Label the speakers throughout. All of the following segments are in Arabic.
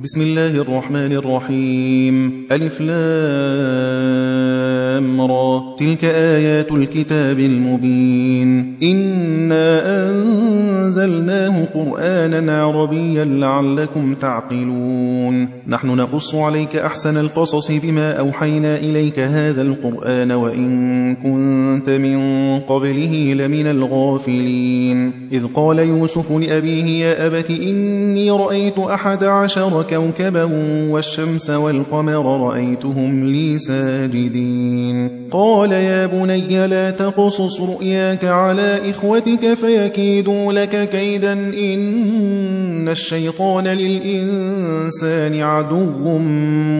Speaker 1: بسم الله الرحمن الرحيم ألف لام را تلك آيات الكتاب المبين إنا أنزلناه قرآنا عربيا لعلكم تعقلون نحن نقص عليك أحسن القصص بما أوحينا إليك هذا القرآن وإن كنت من قبله لمن الغافلين إذ قال يوسف لأبيه يا أبت إني رأيت أحد عشر كوكبا والشمس والقمر رأيتهم لي ساجدين قال قال يا بني لا تقصص رؤياك على إخوتك فيكيدوا لك كيدا إن الشيطان للإنسان عدو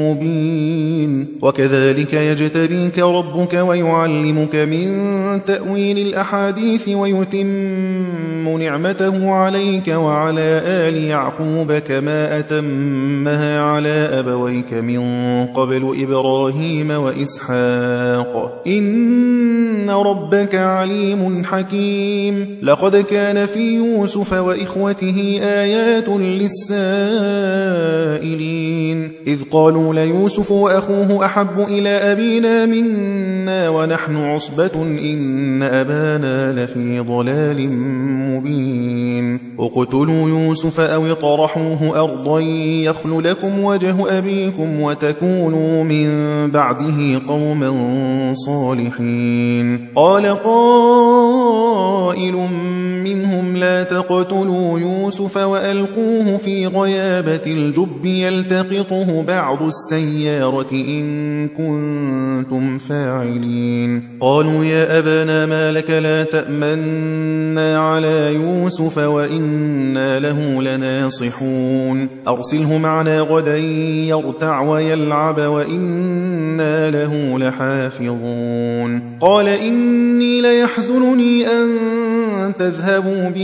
Speaker 1: مبين وكذلك يجتبيك ربك ويعلمك من تأويل الأحاديث ويتم نعمته عليك وعلى آل يعقوب كما أتمها على أبويك من قبل إبراهيم وإسحاق إن ربك عليم حكيم لقد كان في يوسف وإخوته آيات للسائلين إذ قالوا ليوسف وأخوه أحب إلى أبينا منا ونحن عصبة إن أبانا لفي ضلال مبين اقتلوا يوسف أو اطرحوه أرضا يخل لكم وجه أبيكم وتكونوا من بعده قوما صالحين الصالحين قال قائل لَا تَقْتُلُوا يُوسُفَ وَأَلْقُوهُ فِي غَيَابَةِ الْجُبِّ يَلْتَقِطْهُ بَعْضُ السَّيَّارَةِ إِن كُنتُمْ فَاعِلِينَ قَالُوا يَا أَبَانَا مَا لَكَ لَا تَأْمَنَّا عَلَى يُوسُفَ وَإِنَّا لَهُ لَنَاصِحُونَ أَرْسِلْهُ مَعَنَا غَدًا يَرْتَعْ وَيَلْعَبْ وَإِنَّا لَهُ لَحَافِظُونَ قَالَ إِنِّي لَيَحْزُنُنِي أَن تَذْهَبُوا بِهِ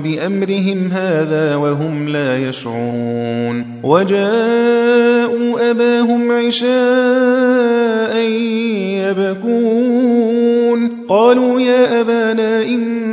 Speaker 1: بأمرهم هذا وهم لا يشعرون وجاءوا أباهم عشاء يبكون قالوا يا أبانا إن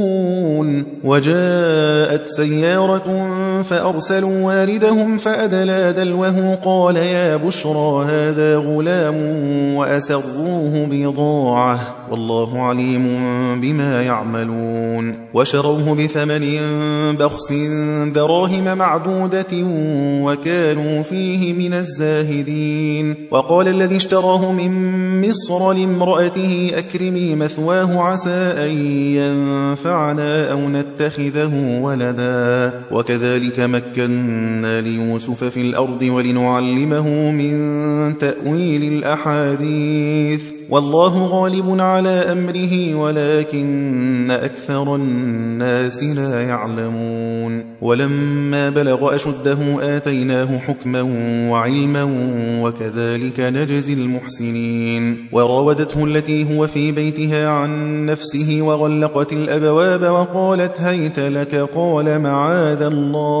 Speaker 1: يبصرون وجاءت سيارة فأرسلوا واردهم فأدلى دلوه قال يا بشرى هذا غلام وأسروه بضاعة والله عليم بما يعملون وشروه بثمن بخس دراهم معدودة وكانوا فيه من الزاهدين وقال الذي اشتراه من مصر لامرأته أكرمي مثواه عسى أن ينفعنا أو نتخذه ولدا وكذلك وكذلك مَكَّنَّا لِيُوسُفَ فِي الْأَرْضِ وَلِنُعَلِّمَهُ مِن تَأْوِيلِ الْأَحَادِيثِ وَاللَّهُ غَالِبٌ عَلَى أَمْرِهِ وَلَكِنَّ أَكْثَرَ النَّاسِ لَا يَعْلَمُونَ وَلَمَّا بَلَغَ أَشُدَّهُ آتَيْنَاهُ حُكْمًا وَعِلْمًا وَكَذَلِكَ نَجْزِي الْمُحْسِنِينَ وَرَاوَدَتْهُ الَّتِي هُوَ فِي بَيْتِهَا عَن نَّفْسِهِ وَغَلَّقَتِ الْأَبْوَابَ وَقَالَتْ هَيْتَ لَكَ قَالَ مَعَاذَ اللَّهِ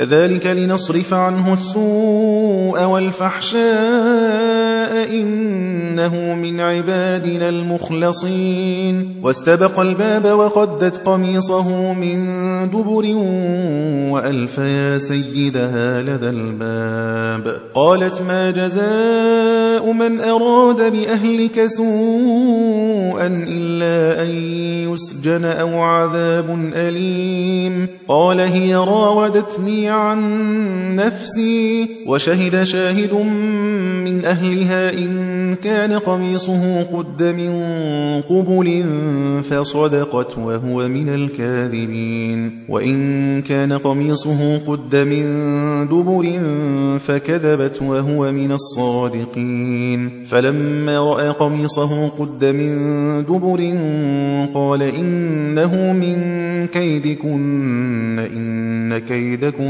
Speaker 1: كذلك لنصرف عنه السوء والفحشاء إنه من عبادنا المخلصين واستبق الباب وقدت قميصه من دبر وألف يا سيدها لدى الباب قالت ما جزاء من أراد بأهلك سوءا إلا أن يسجن أو عذاب أليم قال هي راودتني عن نفسي وشهد شاهد من أهلها إن كان قميصه قد من قبل فصدقت وهو من الكاذبين وإن كان قميصه قد من دبر فكذبت وهو من الصادقين فلما رأى قميصه قد من دبر قال إنه من كيدكن إن كيدكن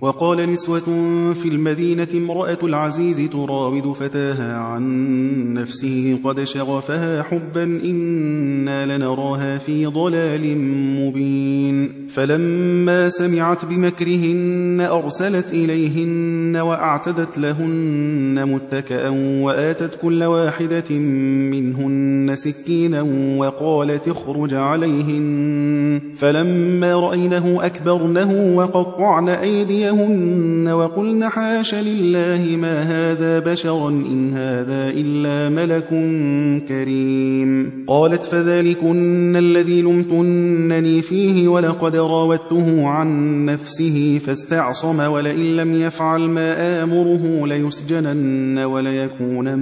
Speaker 1: وقال نسوة في المدينة امرأة العزيز تراود فتاها عن نفسه قد شغفها حبا إنا لنراها في ضلال مبين فلما سمعت بمكرهن أرسلت إليهن وأعتدت لهن متكأ وآتت كل واحدة منهن سكينا وقالت اخرج عليهن فلما رأينه أكبرنه وقطعن أيديهن أيديهن وقلن حاش لله ما هذا بشرا إن هذا إلا ملك كريم قالت فذلكن الذي لمتنني فيه ولقد راودته عن نفسه فاستعصم ولئن لم يفعل ما آمره ليسجنن وليكون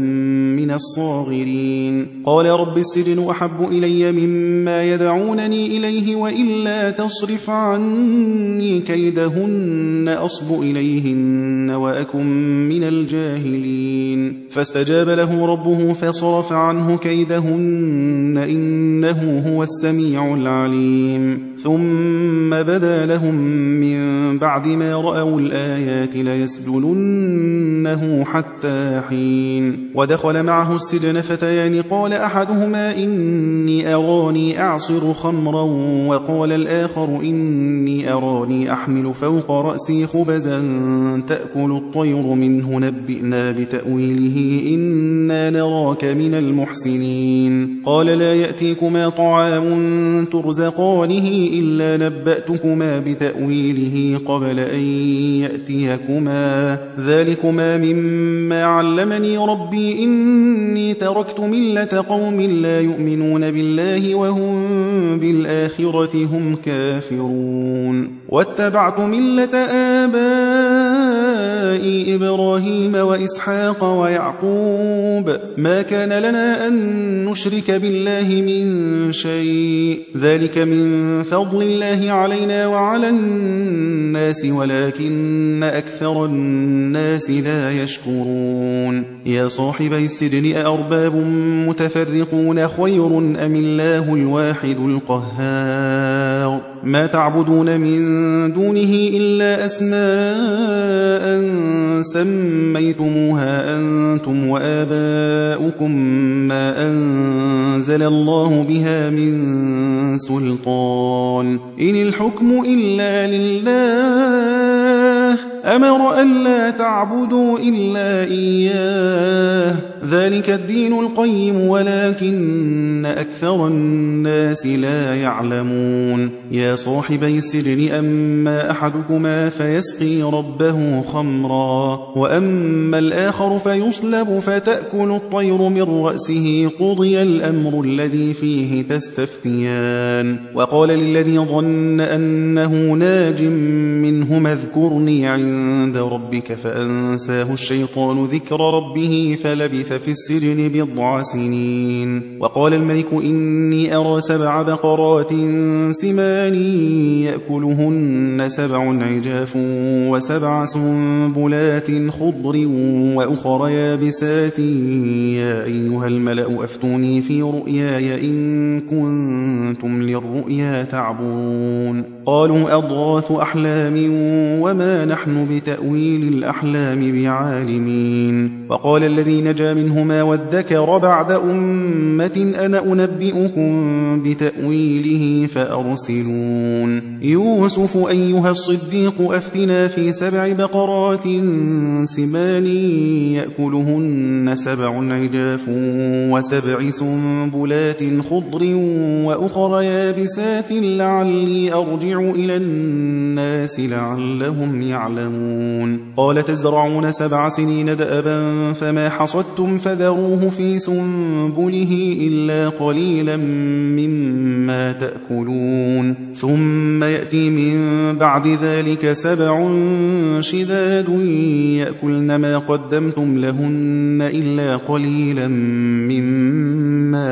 Speaker 1: من الصاغرين قال رب السجن أحب إلي مما يدعونني إليه وإلا تصرف عني كيدهن أصب إليهن وأكن من الجاهلين فاستجاب له ربه فصرف عنه كيدهن إنه هو السميع العليم ثم بدا لهم من بعد ما رأوا الآيات ليسجننه حتى حين ودخل معه السجن فتيان قال أحدهما إني أراني أعصر خمرا وقال الآخر إني أراني أحمل فوق رأسي خبزا تأكل الطير منه نبئنا بتأويله إنا نراك من المحسنين قال لا يأتيكما طعام ترزقانه إلا نبأتكما بتأويله قبل أن يأتيكما ذلكما مما علمني ربي إني تركت ملة قوم لا يؤمنون بالله وهم بالآخرة هم كافرون واتبعت ملة آبائي إبراهيم وإسحاق ويعقوب ما كان لنا أن نشرك بالله من شيء ذلك من فضل بفضل الله علينا وعلى الناس ولكن أكثر الناس لا يشكرون يا صاحبي السجن أأرباب متفرقون خير أم الله الواحد القهار ما تعبدون من دونه إلا أسماء سميتموها أنتم وآباؤكم ما أنزل الله بها من سلطان الشيطان إن الحكم إلا لله أمر أن لا تعبدوا إلا إياه ذلك الدين القيم ولكن أكثر الناس لا يعلمون يا صاحبي السجن أما أحدكما فيسقي ربه خمرا وأما الآخر فيصلب فتأكل الطير من رأسه قضي الأمر الذي فيه تستفتيان وقال للذي ظن أنه ناج منهما اذكرني عند ربك فأنساه الشيطان ذكر ربه فلبث في السجن بضع سنين وقال الملك إني أرى سبع بقرات سمان يأكلهن سبع عجاف وسبع سنبلات خضر وأخر يابسات يا أيها الملأ أفتوني في رؤياي إن كنتم للرؤيا تعبون قالوا أضغاث أحلام وما نحن بتأويل الأحلام بعالمين وقال الذي نجا منهما وادكر بعد أمة أنا أنبئكم بتأويله فأرسلون يوسف أيها الصديق أفتنا في سبع بقرات سمان يأكلهن سبع عجاف وسبع سنبلات خضر وأخر يابسات لعلي أرجع إلى الناس لعلهم يعلمون قال تزرعون سبع سنين دأبا فما حصدتم أَخْرَجْتُمْ فَذَرُوهُ فِي سُنبُلِهِ إِلَّا قَلِيلًا مِّمَّا تَأْكُلُونَ ثُمَّ يَأْتِي مِن بَعْدِ ذَلِكَ سَبْعٌ شِدَادٌ يَأْكُلْنَ مَا قَدَّمْتُمْ لَهُنَّ إِلَّا قَلِيلًا مِّمَّا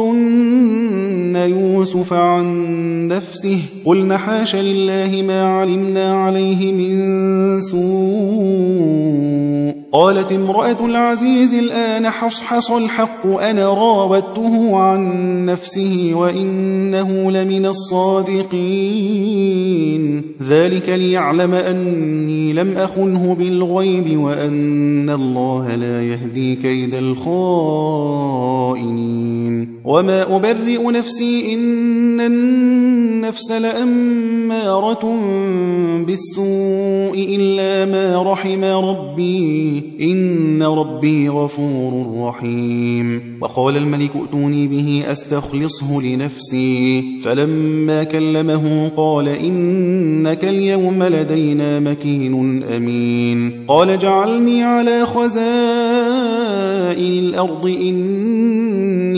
Speaker 1: أخبرتن يوسف عن نفسه قلن حاش لله ما علمنا عليه من سوء قالت امرأة العزيز الآن حصحص الحق أنا راودته عن نفسه وإنه لمن الصادقين ذلك ليعلم أني لم أخنه بالغيب وأن الله لا يهدي كيد الخائنين وما أبرئ نفسي إن النفس لأمارة بالسوء إلا ما رحم ربي إن ربي غفور رحيم وقال الملك ائتوني به أستخلصه لنفسي فلما كلمه قال إنك اليوم لدينا مكين أمين قال جعلني على خزائن الأرض إني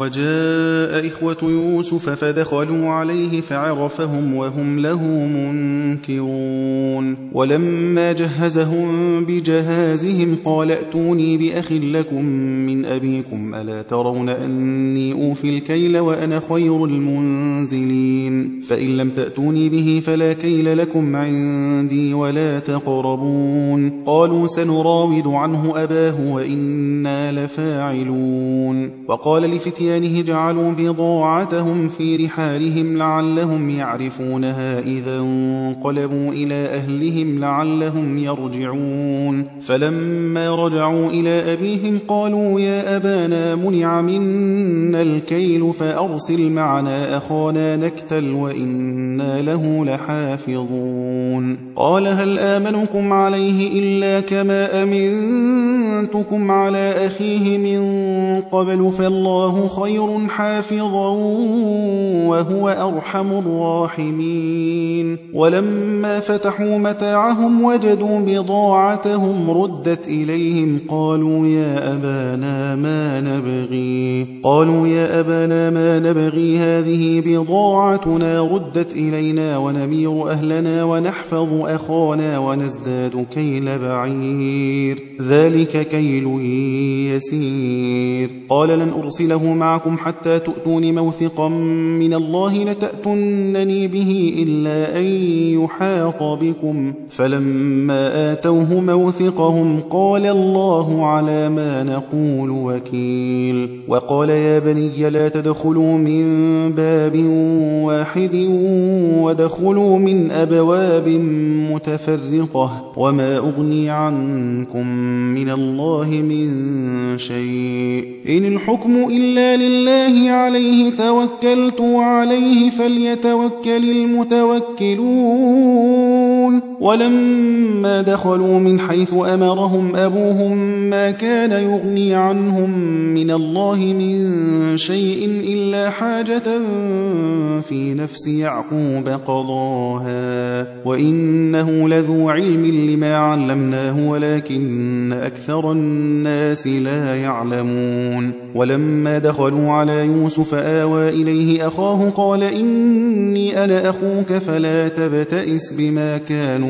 Speaker 1: وجاء إخوة يوسف فدخلوا عليه فعرفهم وهم له منكرون ولما جهزهم بجهازهم قال ائتوني بأخ لكم من أبيكم ألا ترون أني أوفي الكيل وأنا خير المنزلين فإن لم تأتوني به فلا كيل لكم عندي ولا تقربون قالوا سنراود عنه أباه وإنا لفاعلون وقال لفتيان بيده جعلوا بضاعتهم في رحالهم لعلهم يعرفونها إذا انقلبوا إلى أهلهم لعلهم يرجعون فلما رجعوا إلى أبيهم قالوا يا أبانا منع منا الكيل فأرسل معنا أخانا نكتل وإنا له لحافظون قال هل آمنكم عليه إلا كما أمنتكم على أخيه من قبل فالله خير خير حافظا وهو أرحم الراحمين ولما فتحوا متاعهم وجدوا بضاعتهم ردت إليهم قالوا يا أبانا ما نبغي قالوا يا أبانا ما نبغي هذه بضاعتنا ردت إلينا ونمير أهلنا ونحفظ أخانا ونزداد كيل بعير ذلك كيل يسير قال لن أرسله مع معكم حتى تؤتون موثقا من الله لتأتنني به إلا أن يحاط بكم فلما آتوه موثقهم قال الله على ما نقول وكيل وقال يا بني لا تدخلوا من باب واحد ودخلوا من أبواب متفرقة وما أغني عنكم من الله من شيء إن الحكم إلا لله عليه توكلت وعليه فليتوكل المتوكلون ولما دخلوا من حيث أمرهم أبوهم ما كان يغني عنهم من الله من شيء إلا حاجة في نفس يعقوب قضاها وإنه لذو علم لما علمناه ولكن أكثر الناس لا يعلمون ولما دخلوا على يوسف آوى إليه أخاه قال إني أنا أخوك فلا تبتئس بما كانوا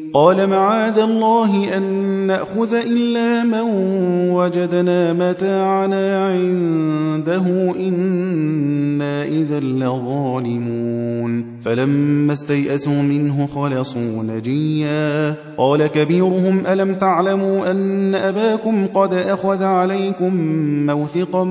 Speaker 1: قال معاذ الله أن نأخذ إلا من وجدنا متاعنا عنده إنا إذا لظالمون فلما استيئسوا منه خلصوا نجيا قال كبيرهم ألم تعلموا أن أباكم قد أخذ عليكم موثقا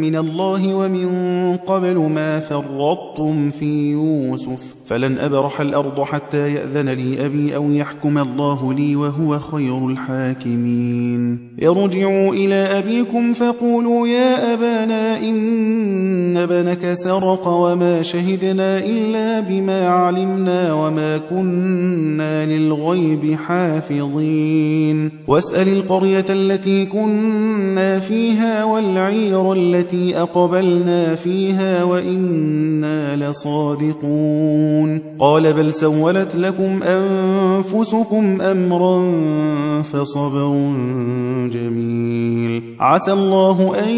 Speaker 1: من الله ومن قبل ما فرطتم في يوسف فلن أبرح الأرض حتى يأذن لي أبي أو يحكم يحكم الله لي وهو خير الحاكمين ارجعوا إلى أبيكم فقولوا يا أبانا إن ابنك سرق وما شهدنا إلا بما علمنا وما كنا للغيب حافظين واسأل القرية التي كنا فيها والعير التي أقبلنا فيها وإنا لصادقون قال بل سولت لكم أنفسكم يسوقكم أمرا فصبر جميل عسى الله أن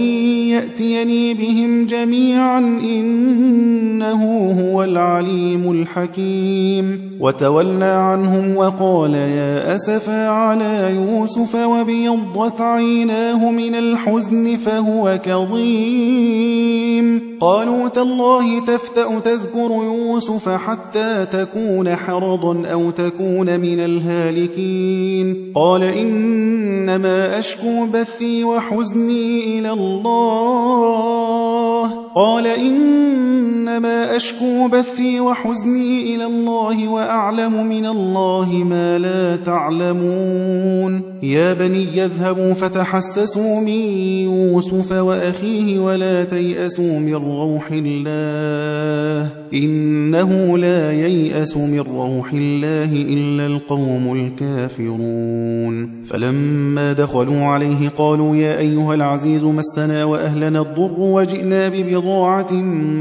Speaker 1: يأتيني بهم جميعا إنه هو العليم الحكيم وتولى عنهم وقال يا أسفا على يوسف وبيضت عيناه من الحزن فهو كظيم قالوا تالله تفتأ تذكر يوسف حتى تكون حرضا أو تكون من الهالكين قال إنما أشكو بثي وحزني إلى الله قال إنما أشكو بثي وحزني إلى الله وأعلم من الله ما لا تعلمون يا بني اذهبوا فتحسسوا من يوسف وأخيه ولا تيأسوا من روح الله إنه لا ييأس من روح الله إلا القوم الكافرون فلما دخلوا عليه قالوا يا أيها العزيز مسنا وأهلنا الضر وجئنا ببر بضاعة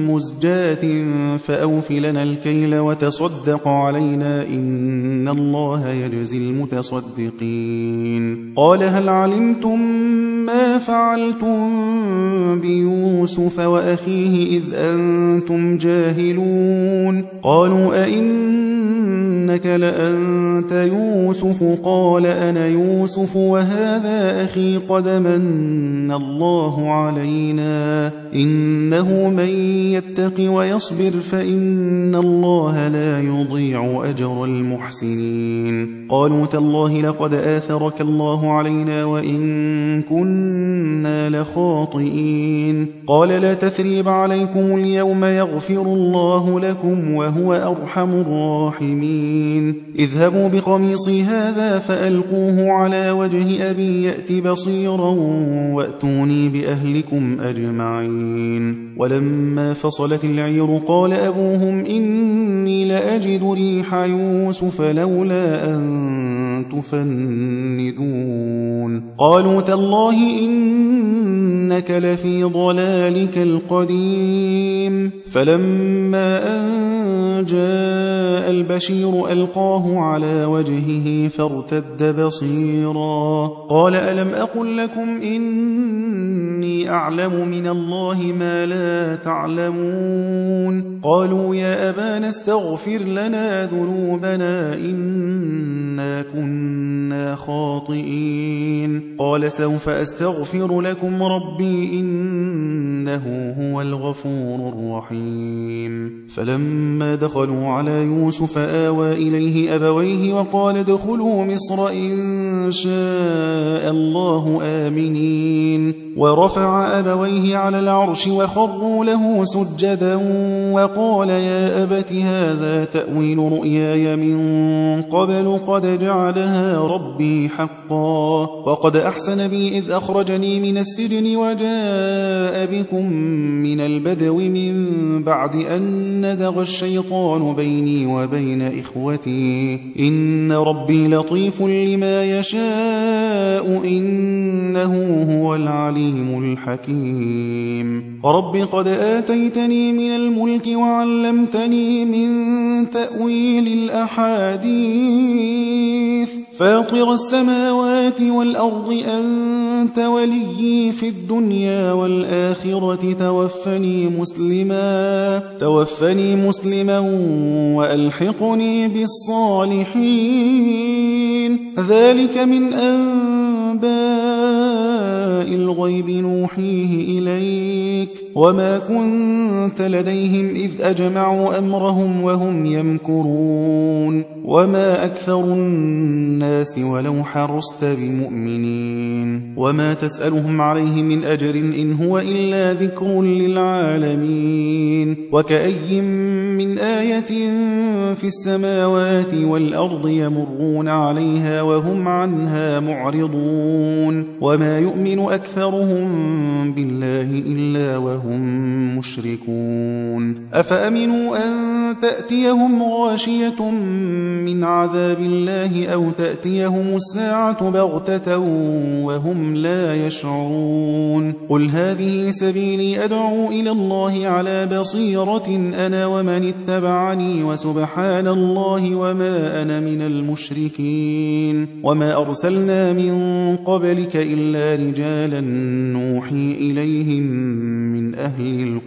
Speaker 1: مزجاة فأوف لنا الكيل وتصدق علينا إن الله يجزي المتصدقين قال هل علمتم ما فعلتم بيوسف وأخيه إذ أنتم جاهلون قالوا أئن إنك لأنت يوسف قال أنا يوسف وهذا أخي قد من الله علينا إنه من يتق ويصبر فإن الله لا يضيع أجر المحسنين قالوا تالله لقد آثرك الله علينا وإن كنا لخاطئين قال لا تثريب عليكم اليوم يغفر الله لكم وهو أرحم الراحمين اذهبوا بقميصي هذا فألقوه على وجه أبي يأت بصيرا وأتوني بأهلكم أجمعين ولما فصلت العير قال أبوهم إني لأجد ريح يوسف لولا أن تفندون قالوا تالله إنك لفي ضلالك القديم فلما أن جاء البشير ألقاه على وجهه فارتد بصيرا قال ألم أقل لكم إني أعلم من الله ما لا تعلمون قالوا يا أبانا استغفر لنا ذنوبنا إنا كنا خاطئين قال سوف أستغفر لكم ربي إنه هو الغفور الرحيم فلما دخلوا على يوسف آوى إليه أبويه وقال ادخلوا مصر إن شاء الله آمنين ورفع أبويه على العرش وخ فخروا له سجدا وقال يا أبت هذا تأويل رؤياي من قبل قد جعلها ربي حقا وقد أحسن بي إذ أخرجني من السجن وجاء بكم من البدو من بعد أن نزغ الشيطان بيني وبين إخوتي إن ربي لطيف لما يشاء إنه هو العليم الحكيم رب رب قد آتيتني من الملك وعلمتني من تأويل الأحاديث فاطر السماوات والأرض أنت ولي في الدنيا والآخرة توفني مسلما توفني مسلما وألحقني بالصالحين ذلك من أنباء الغيب نوحيه إليك وما كنت لديهم إذ أجمعوا أمرهم وهم يمكرون وما أكثر الناس ولو حرصت بمؤمنين وما تسألهم عليه من أجر إن هو إلا ذكر للعالمين وكأي من آية في السماوات والأرض يمرون عليها وهم عنها معرضون وما يؤمن أكثرهم بالله إلا وهو لهم مشركون أفأمنوا أن تأتيهم غاشية من عذاب الله أو تأتيهم الساعة بغتة وهم لا يشعرون قل هذه سبيلي أدعو إلى الله على بصيرة أنا ومن اتبعني وسبحان الله وما أنا من المشركين وما أرسلنا من قبلك إلا رجالا نوحي إليهم من أهل القرى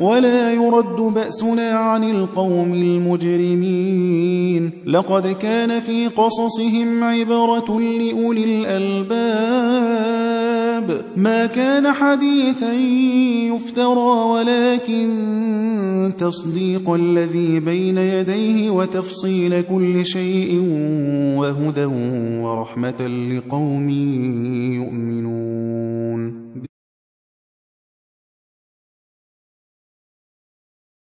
Speaker 1: ولا يرد بأسنا عن القوم المجرمين لقد كان في قصصهم عبرة لأولي الألباب ما كان حديثا يفترى ولكن تصديق الذي بين يديه وتفصيل كل شيء وهدى ورحمة لقوم يؤمنون